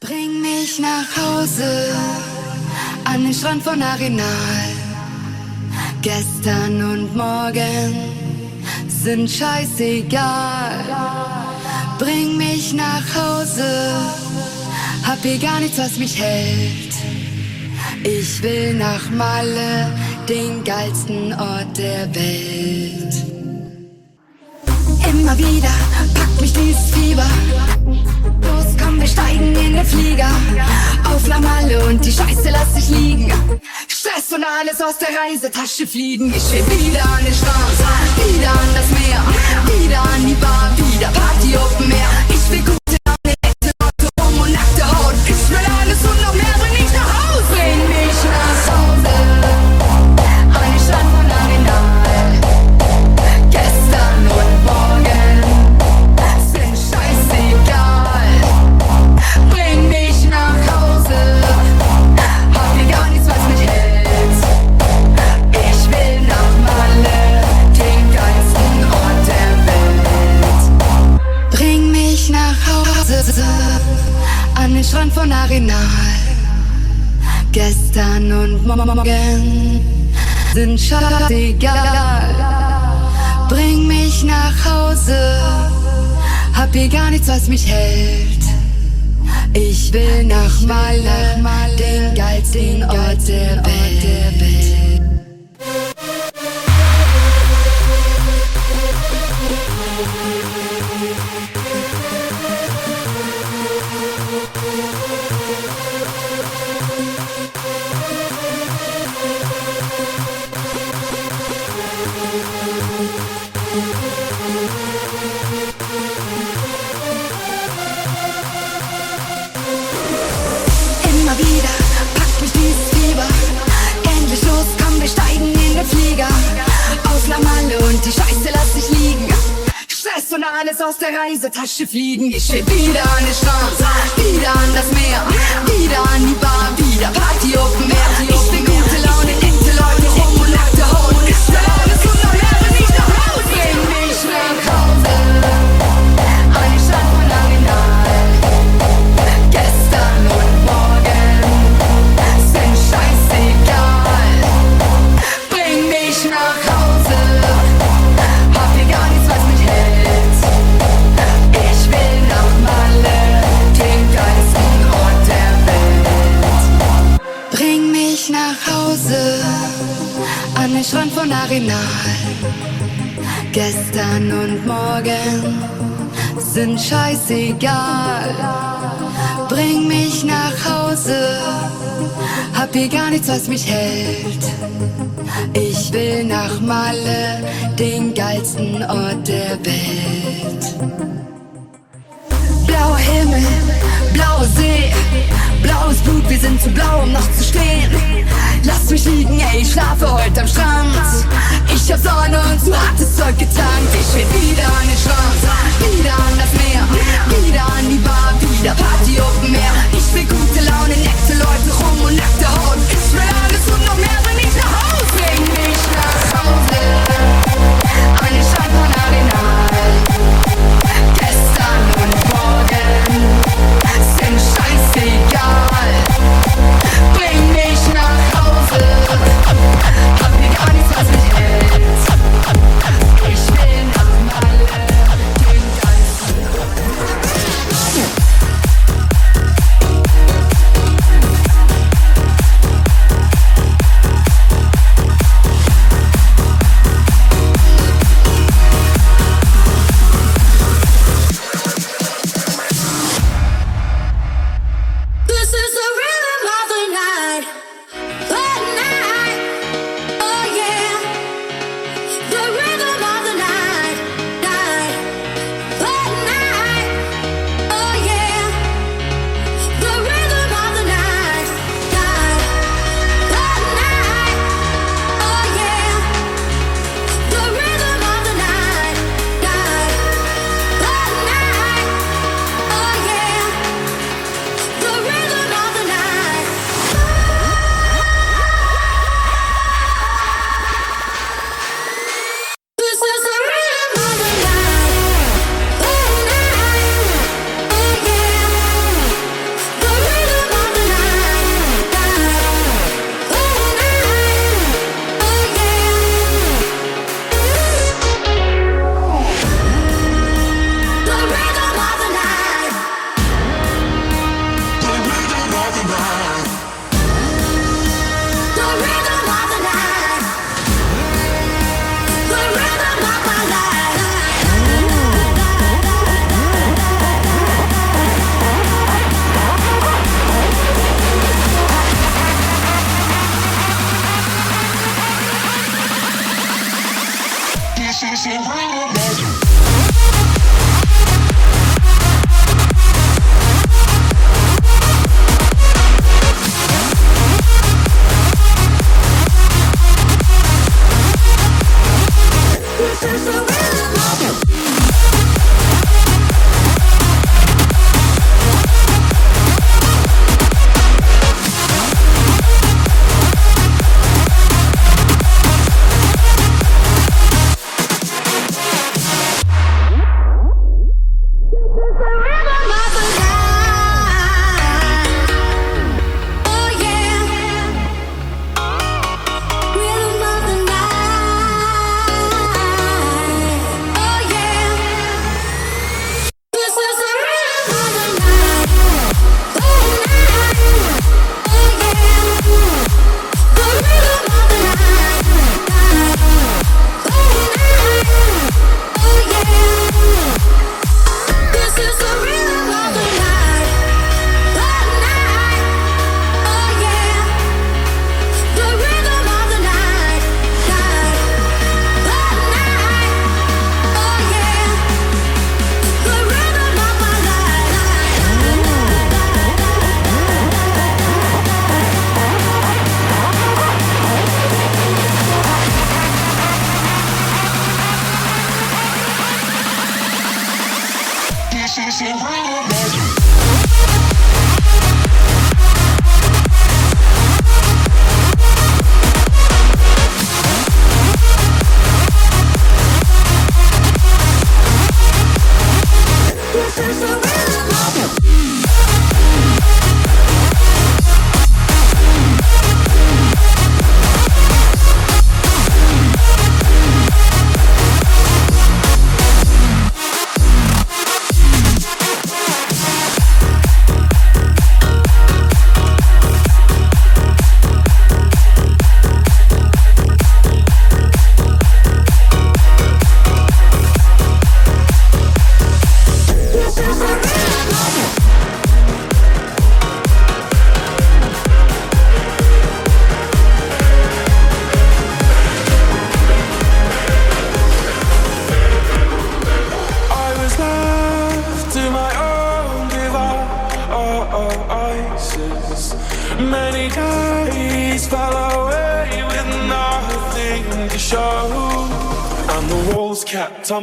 Bring mich nach Hause an den Strand von Arenal. Gestern und morgen sind scheißegal. Bring mich nach Hause, hab hier gar nichts, was mich hält. Ich will nach Malle, den geilsten Ort der Welt. Immer wieder packt mich dieses Fieber. Steigen in den Flieger. Auf nach und die Scheiße lass ich liegen. Stress und alles aus der Reisetasche fliegen. Ich will wieder an den Strand, wieder an das Meer, wieder an die Bar, wieder Party Open Air. Ich will was mich hält. Ich will nach Malle, den geilsten Ort der Welt. Die Scheiße lass ich liegen. Stress und alles aus der Reisetasche fliegen. Ich will wieder an den Strand, wieder an das Meer, wieder an die Bar, wieder Party Open Air. Ich von Arenal. Gestern und morgen sind scheißegal. Bring mich nach Hause, hab hier gar nichts, was mich hält. Ich will nach Malle, den geilsten Ort der Welt. Blauer Himmel, blaue See, blaues Blut, wir sind zu blau, um noch zu stehen. Lass mich liegen, ey, ich schlafe heute am Strand. Ich hab Sonne und zu hartes Zeug getankt. Ich will wieder an den Strand, wieder an das Meer, wieder an die Bar, wieder Party Open Air. Ich will gute Laune, nette Leute rum und nackte Haut. Ich will alles und noch mehr, wenn ich nach Hause. Bring mich nach Hause, see God.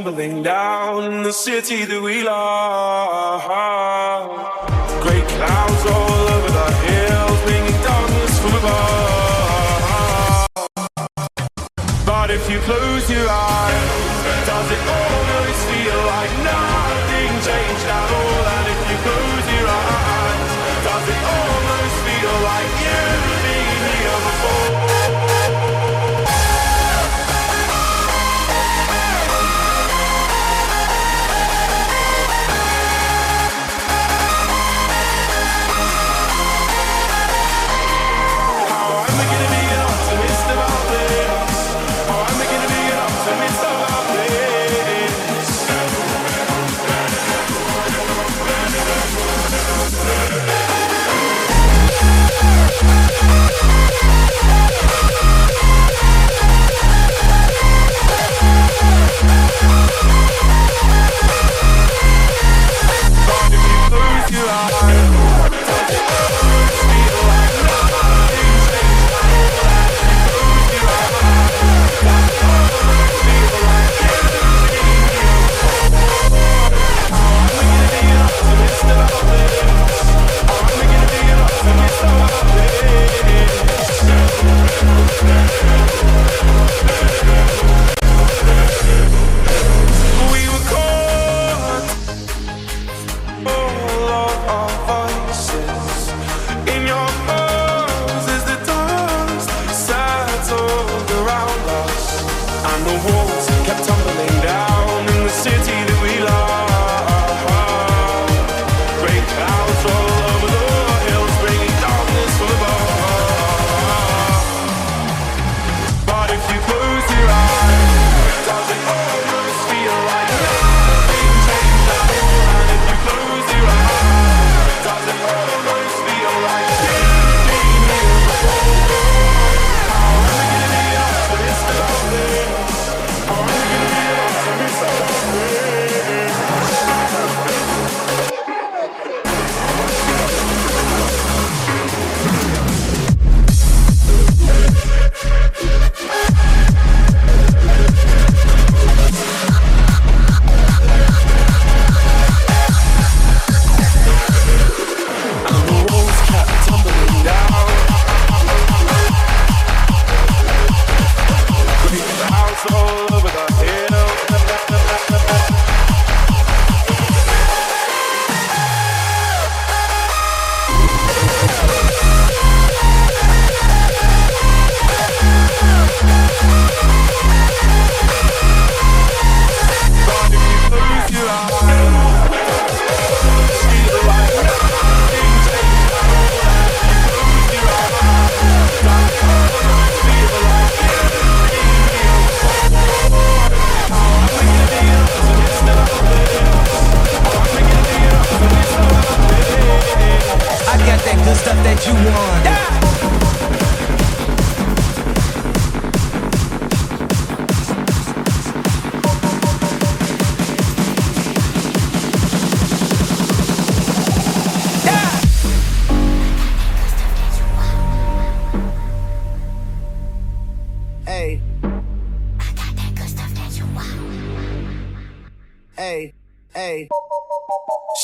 tumbling down the city that we love.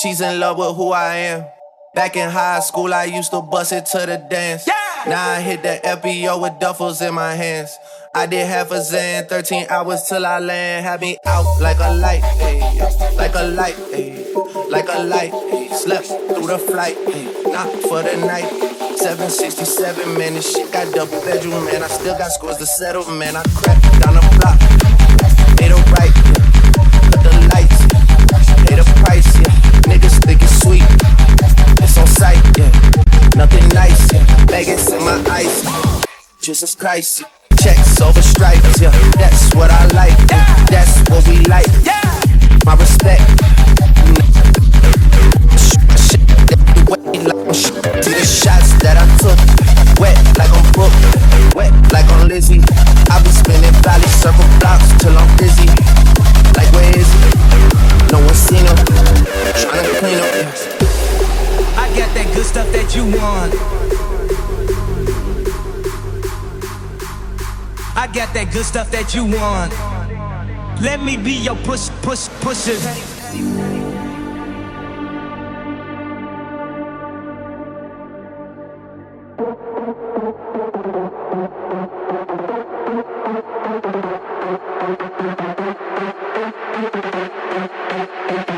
She's in love with who I am. Back in high school, I used to bust it to the dance. Yeah. Now I hit the FBO with duffels in my hands. I did half a zan, 13 hours till I land. Had me out like a light, ayy, like a light, ayy, like a light. Ayy. Slept through the flight, ayy, not for the night. 767, man, this shit got double bedroom, man. I still got scores to settle, man. I crept down the nothing nice. Yeah. Vegas in my eyes. Jesus Christ. Checks over stripes. Yeah. That's what I like. Yeah. That's what we like. Yeah. My respect. See the shots that I took, wet like on Brooke, wet like on Lizzie. I be spinning valley circle blocks till I'm dizzy. Like where is he? No one seen him. Tryna clean up got that good stuff that you want. I got that good stuff that you want. Let me be your push, push, pusher. Thank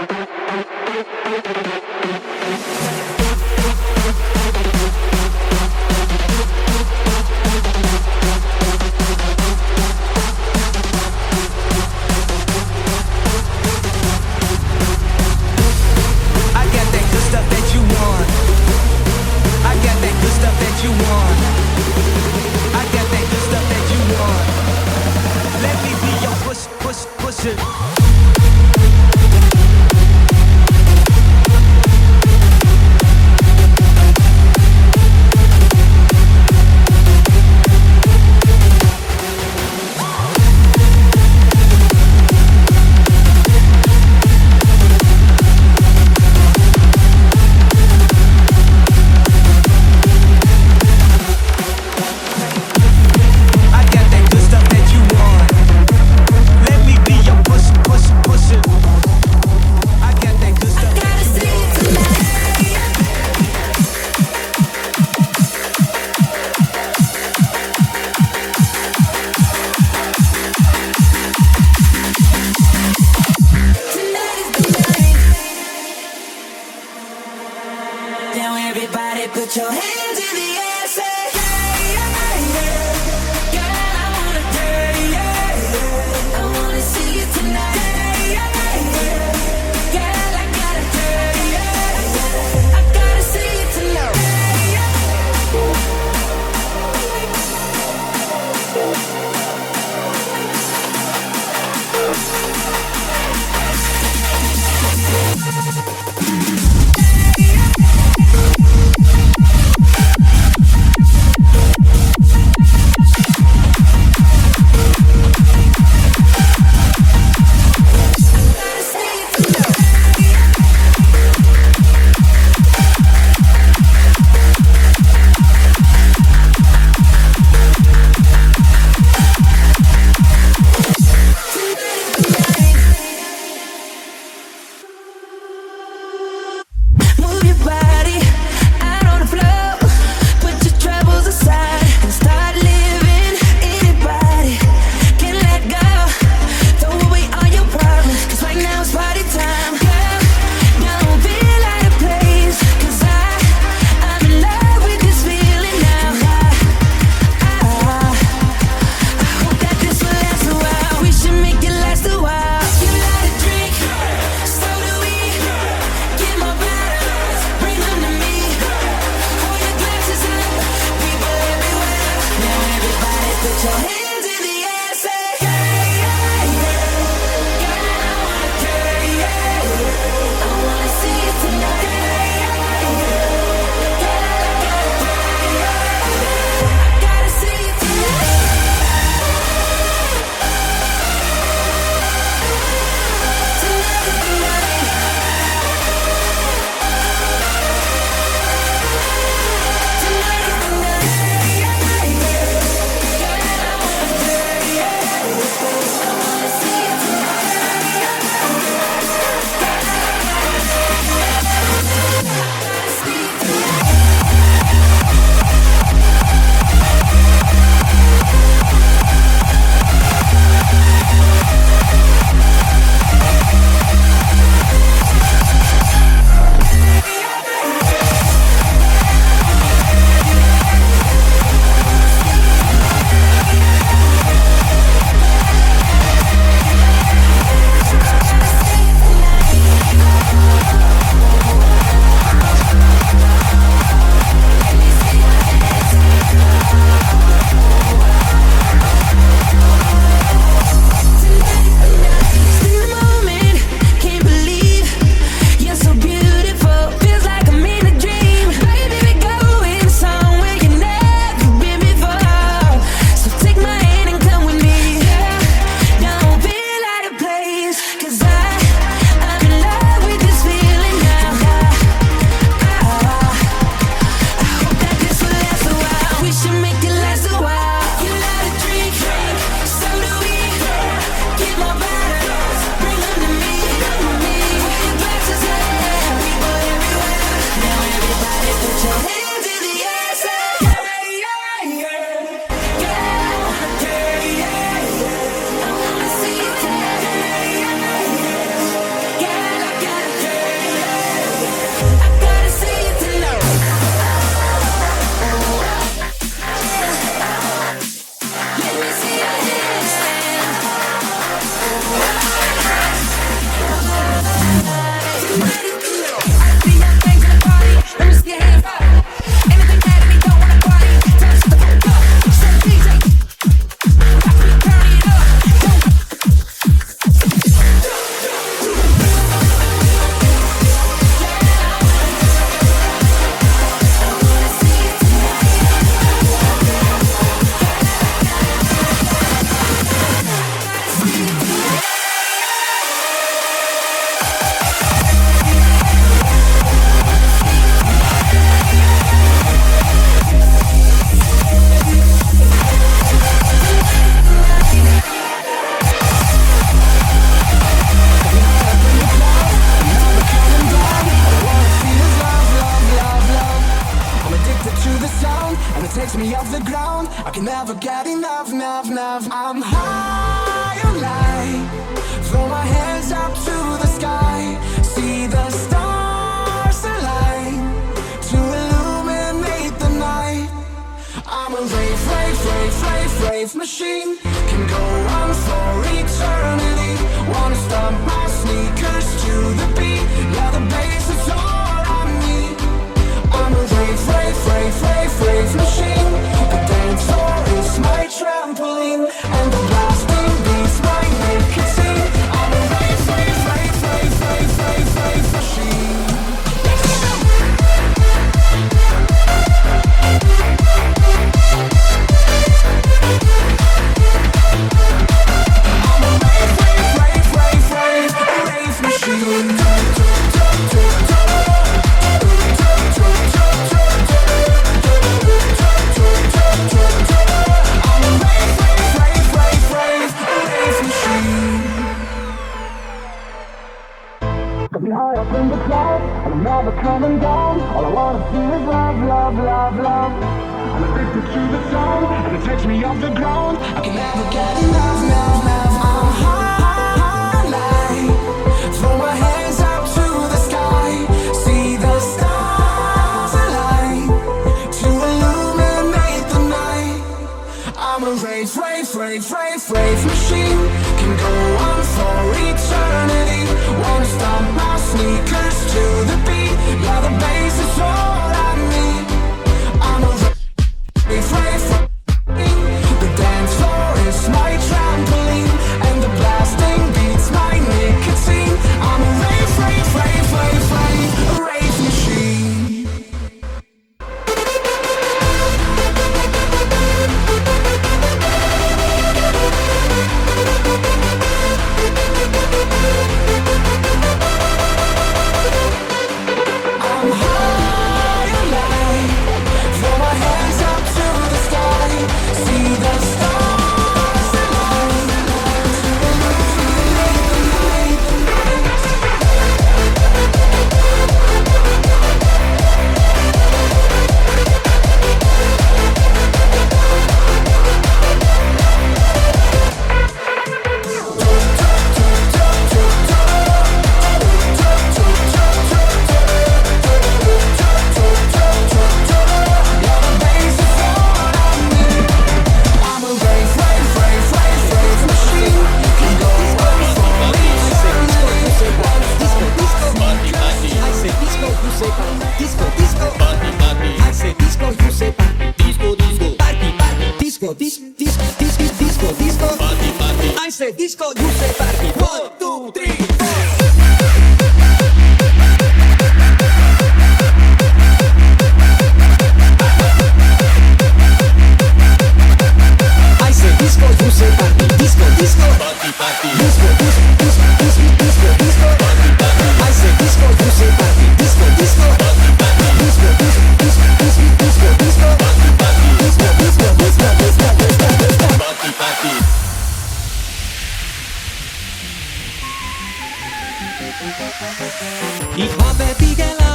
Ich habe die Gleise,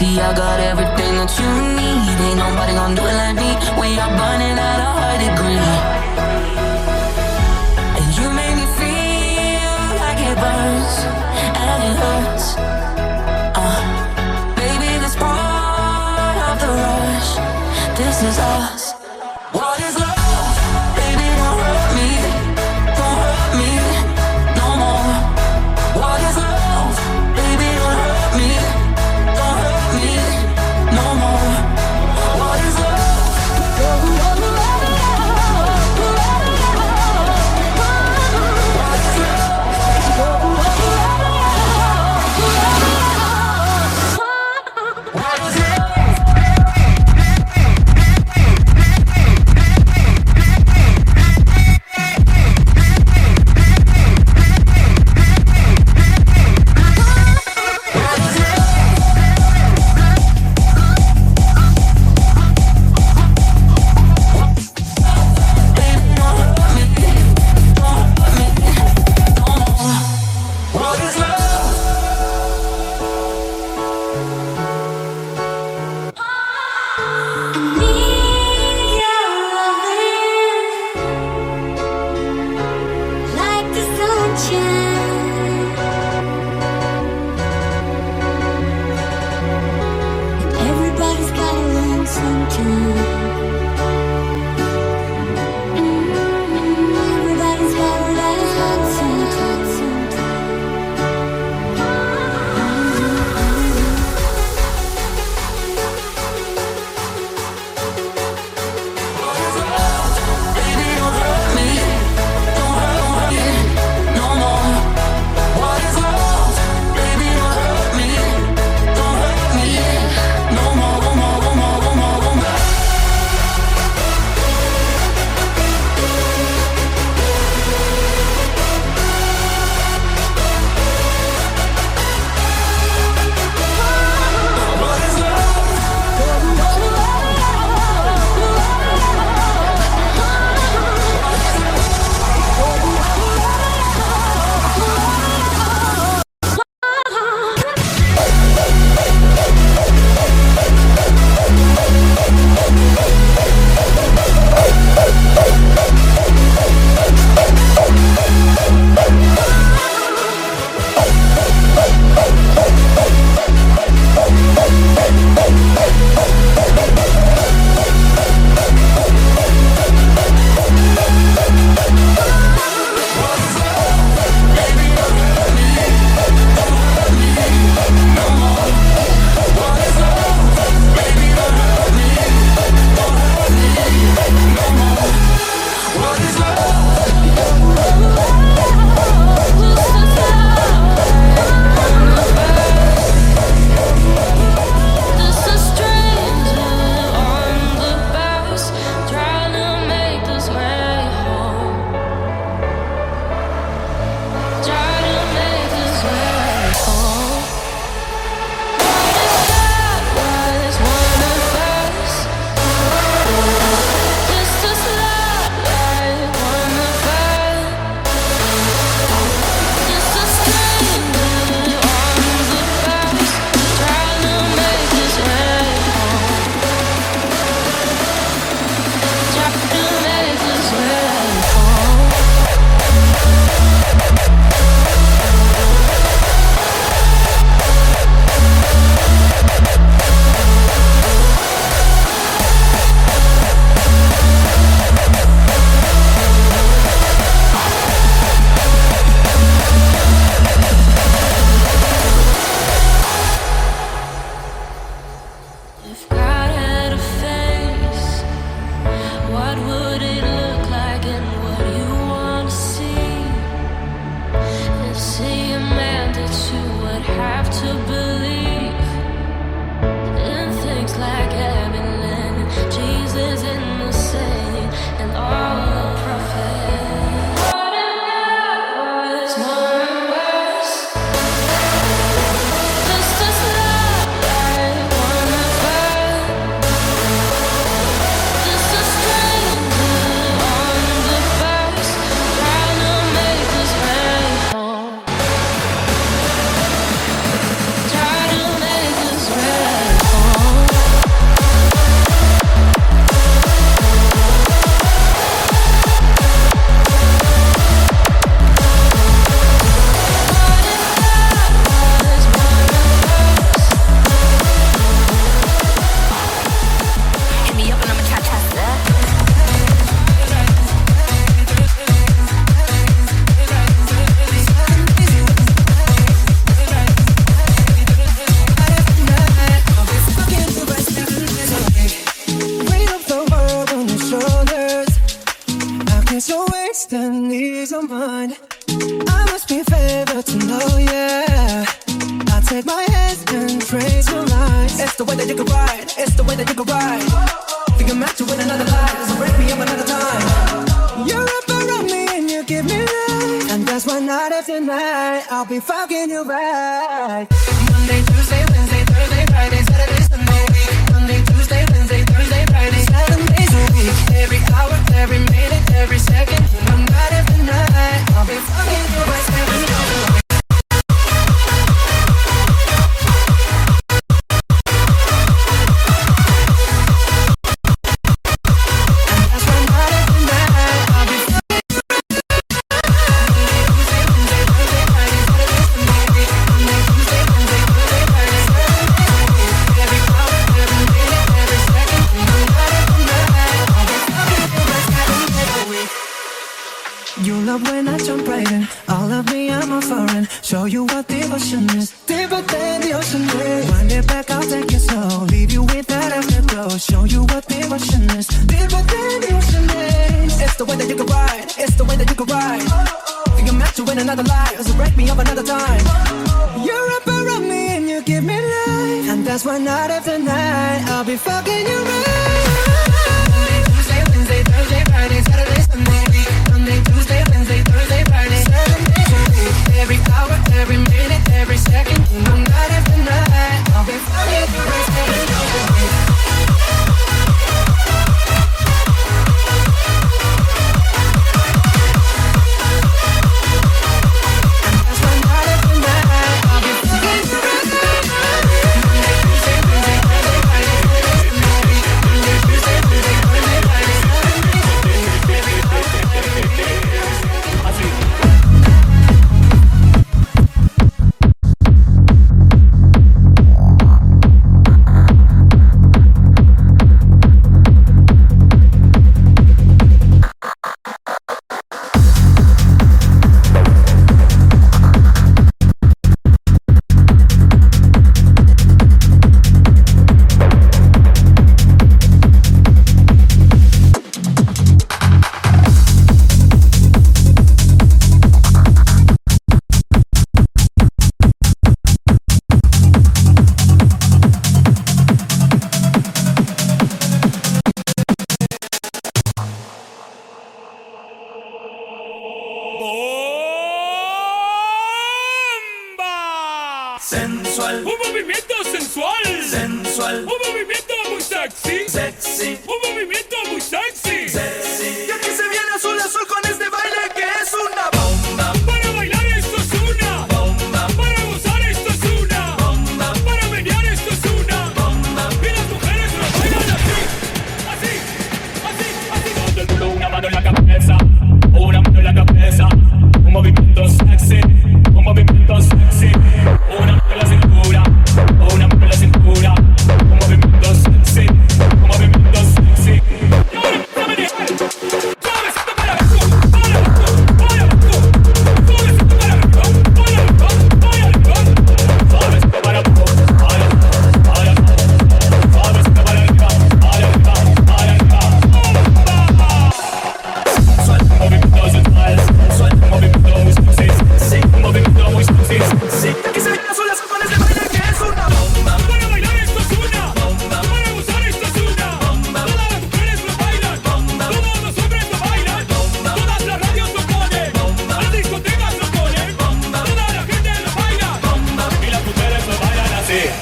See, I got everything that you need. I'll be fucking you right. Monday, Tuesday, Wednesday, Thursday, Friday, Saturday, Sunday, week. Monday, Tuesday, Wednesday, Thursday, Friday, seven days a week. Every hour, every minute, every second, and I'm not every night. I'll be fucking you right, seven days a week. be fucking you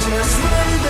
just let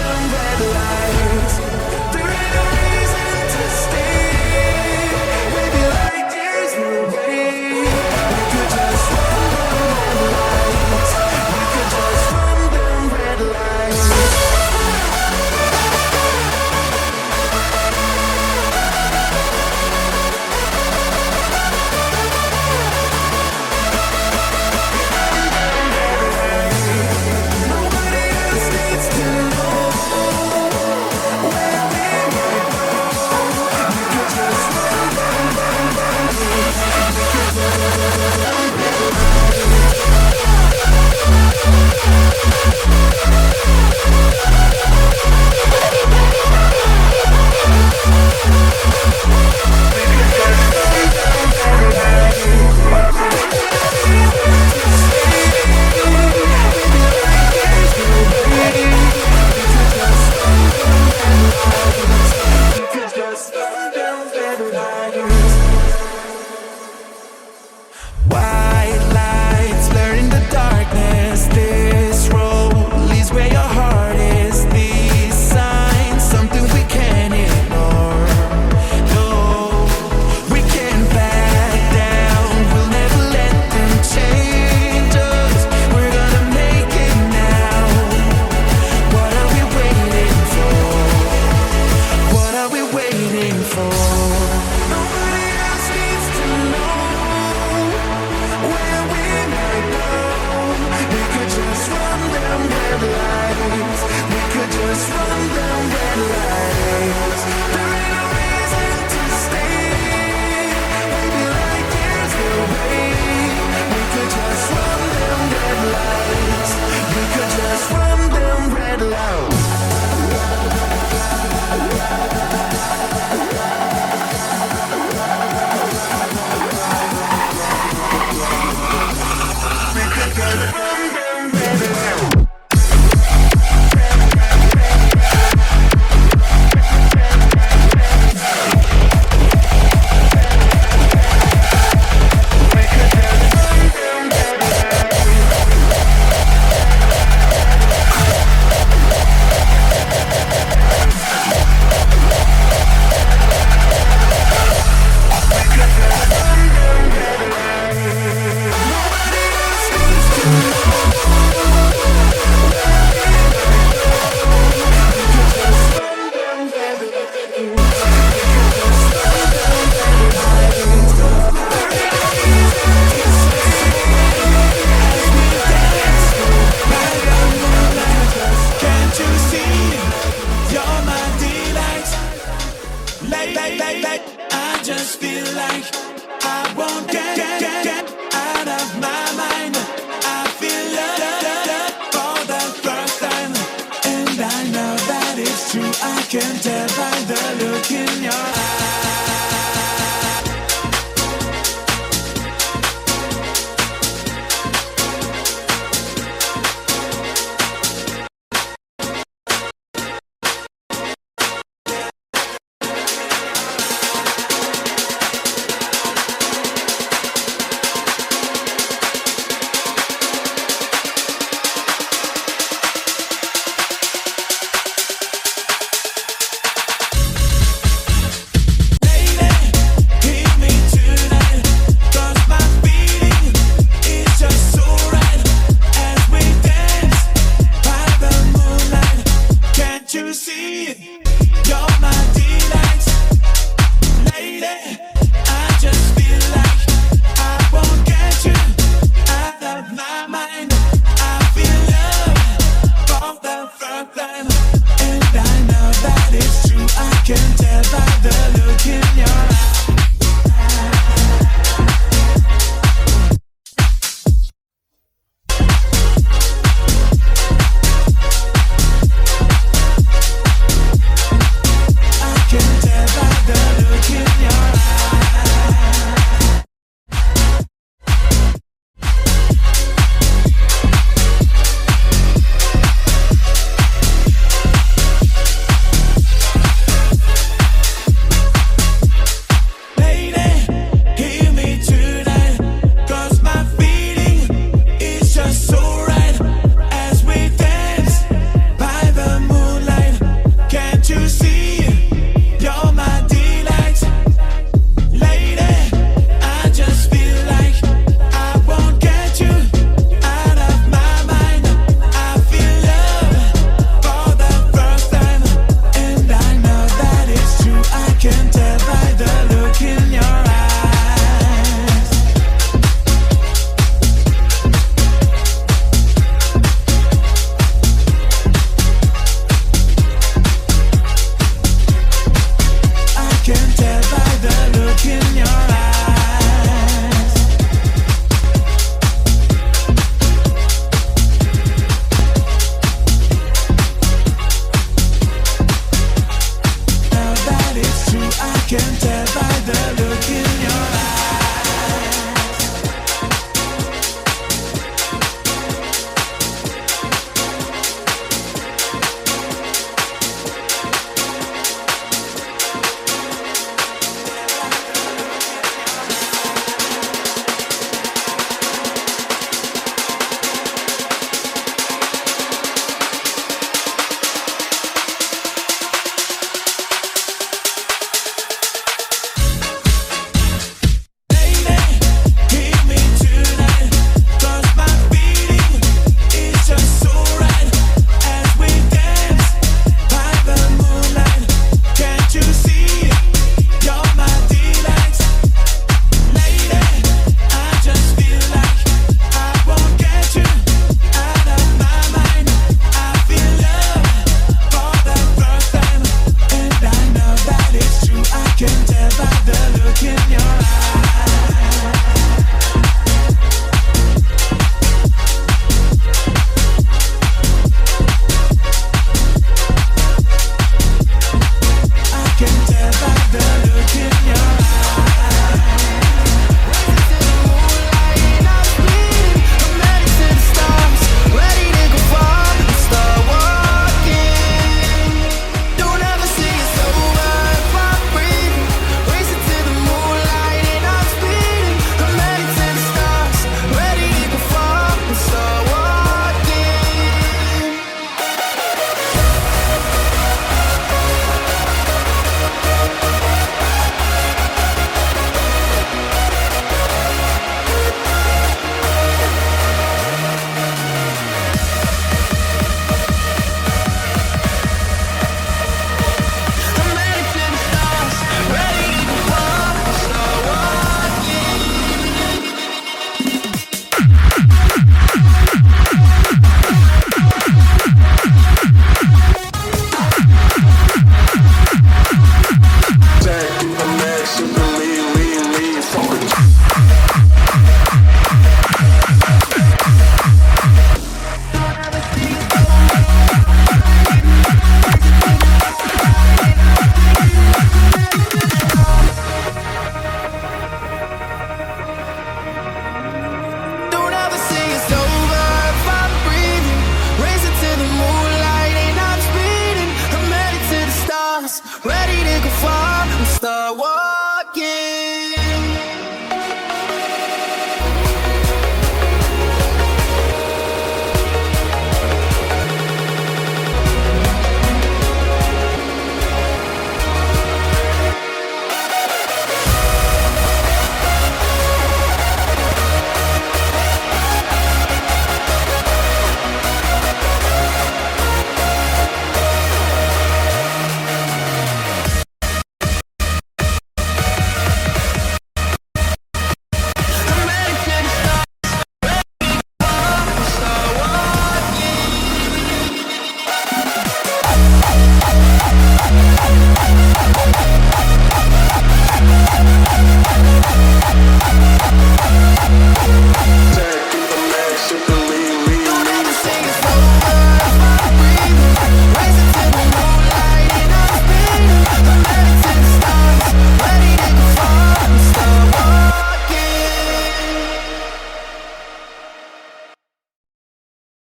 can't ever